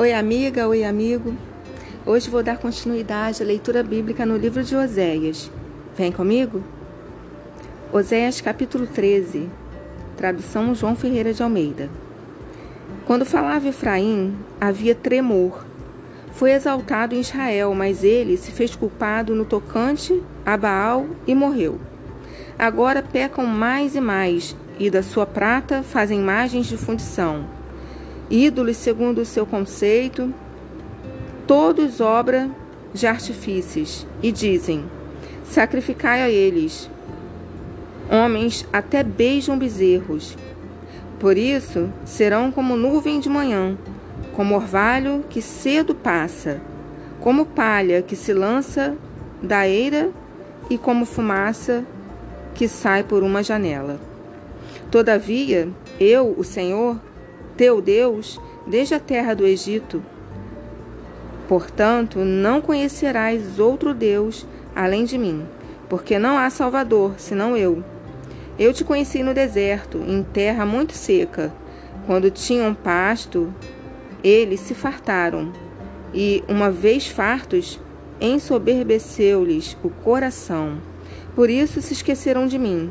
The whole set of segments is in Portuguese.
Oi, amiga, oi, amigo. Hoje vou dar continuidade à leitura bíblica no livro de Oséias. Vem comigo? Oséias, capítulo 13, tradução João Ferreira de Almeida. Quando falava Efraim, havia tremor. Foi exaltado em Israel, mas ele se fez culpado no tocante a Baal e morreu. Agora pecam mais e mais, e da sua prata fazem imagens de fundição ídolos segundo o seu conceito, todos obra de artifícios, e dizem: Sacrificai a eles. Homens até beijam bezerros. Por isso serão como nuvem de manhã, como orvalho que cedo passa, como palha que se lança da eira e como fumaça que sai por uma janela. Todavia, eu, o Senhor, teu Deus desde a terra do Egito. Portanto, não conhecerás outro Deus além de mim, porque não há Salvador senão eu. Eu te conheci no deserto, em terra muito seca. Quando tinham pasto, eles se fartaram, e, uma vez fartos, ensoberbeceu-lhes o coração. Por isso se esqueceram de mim.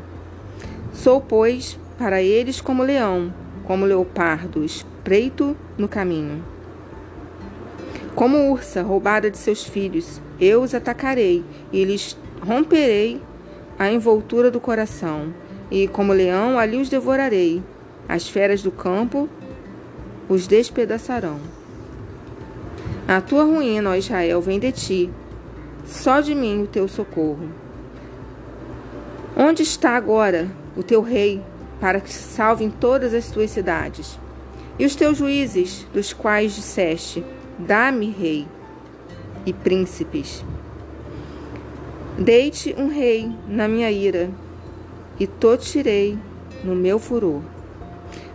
Sou, pois, para eles como leão, como leopardo espreito no caminho. Como ursa roubada de seus filhos, eu os atacarei e lhes romperei a envoltura do coração, e como leão ali os devorarei. As feras do campo os despedaçarão. A tua ruína, ó Israel, vem de ti, só de mim o teu socorro. Onde está agora o teu rei, para que salvem todas as tuas cidades. E os teus juízes, dos quais disseste: Dá-me rei e príncipes. Deite um rei na minha ira, e totirei no meu furor.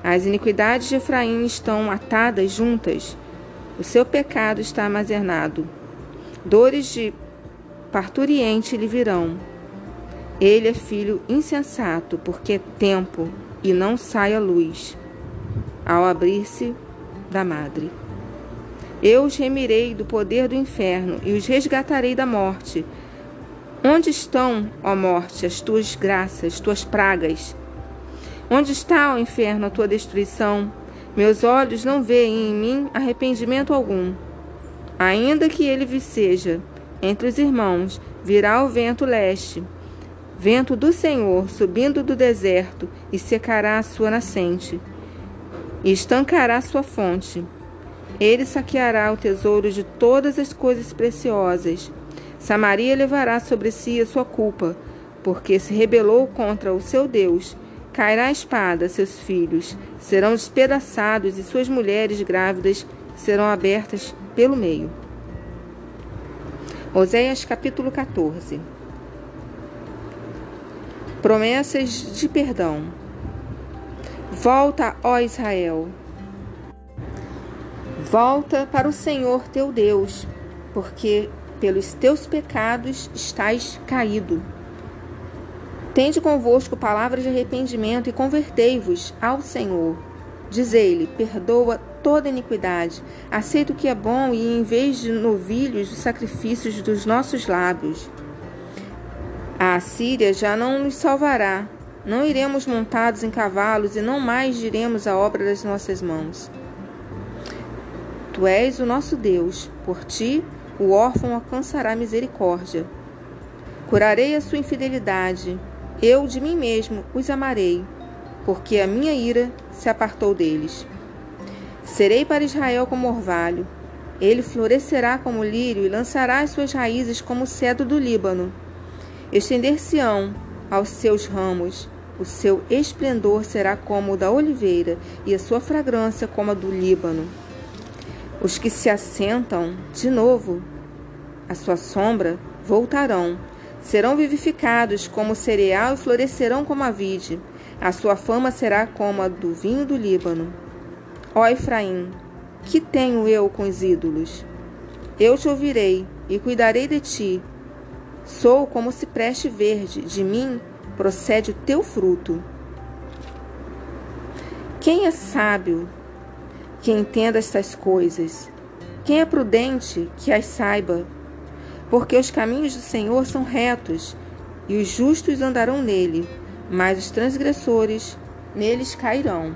As iniquidades de Efraim estão atadas juntas, o seu pecado está armazenado. Dores de parturiente lhe virão ele é filho insensato, porque é tempo e não sai a luz ao abrir-se da madre. Eu os remirei do poder do inferno e os resgatarei da morte. Onde estão, ó morte, as tuas graças, tuas pragas? Onde está, ó inferno, a tua destruição? Meus olhos não veem em mim arrependimento algum. Ainda que ele viceja entre os irmãos, virá o vento leste Vento do Senhor subindo do deserto e secará a sua nascente, e estancará sua fonte. Ele saqueará o tesouro de todas as coisas preciosas. Samaria levará sobre si a sua culpa, porque se rebelou contra o seu Deus. Cairá a espada, seus filhos serão despedaçados e suas mulheres grávidas serão abertas pelo meio. Oséias capítulo 14 Promessas de perdão. Volta, ó Israel. Volta para o Senhor teu Deus, porque pelos teus pecados estás caído. Tende convosco palavras de arrependimento e convertei-vos ao Senhor. Dizei-lhe: perdoa toda iniquidade, aceita o que é bom e, em vez de novilhos, os sacrifícios dos nossos lábios. A Assíria já não nos salvará. Não iremos montados em cavalos e não mais diremos a obra das nossas mãos. Tu és o nosso Deus, por ti o órfão alcançará misericórdia. Curarei a sua infidelidade, eu de mim mesmo os amarei, porque a minha ira se apartou deles. Serei para Israel como orvalho, ele florescerá como lírio e lançará as suas raízes como o cedro do Líbano. Estender-se-ão aos seus ramos, o seu esplendor será como o da oliveira e a sua fragrância como a do Líbano. Os que se assentam de novo, a sua sombra, voltarão, serão vivificados como cereal e florescerão como a vide. A sua fama será como a do vinho do Líbano. Ó Efraim, que tenho eu com os ídolos? Eu te ouvirei e cuidarei de ti, Sou como cipreste verde, de mim procede o teu fruto. Quem é sábio que entenda estas coisas? Quem é prudente, que as saiba, porque os caminhos do Senhor são retos, e os justos andarão nele, mas os transgressores neles cairão.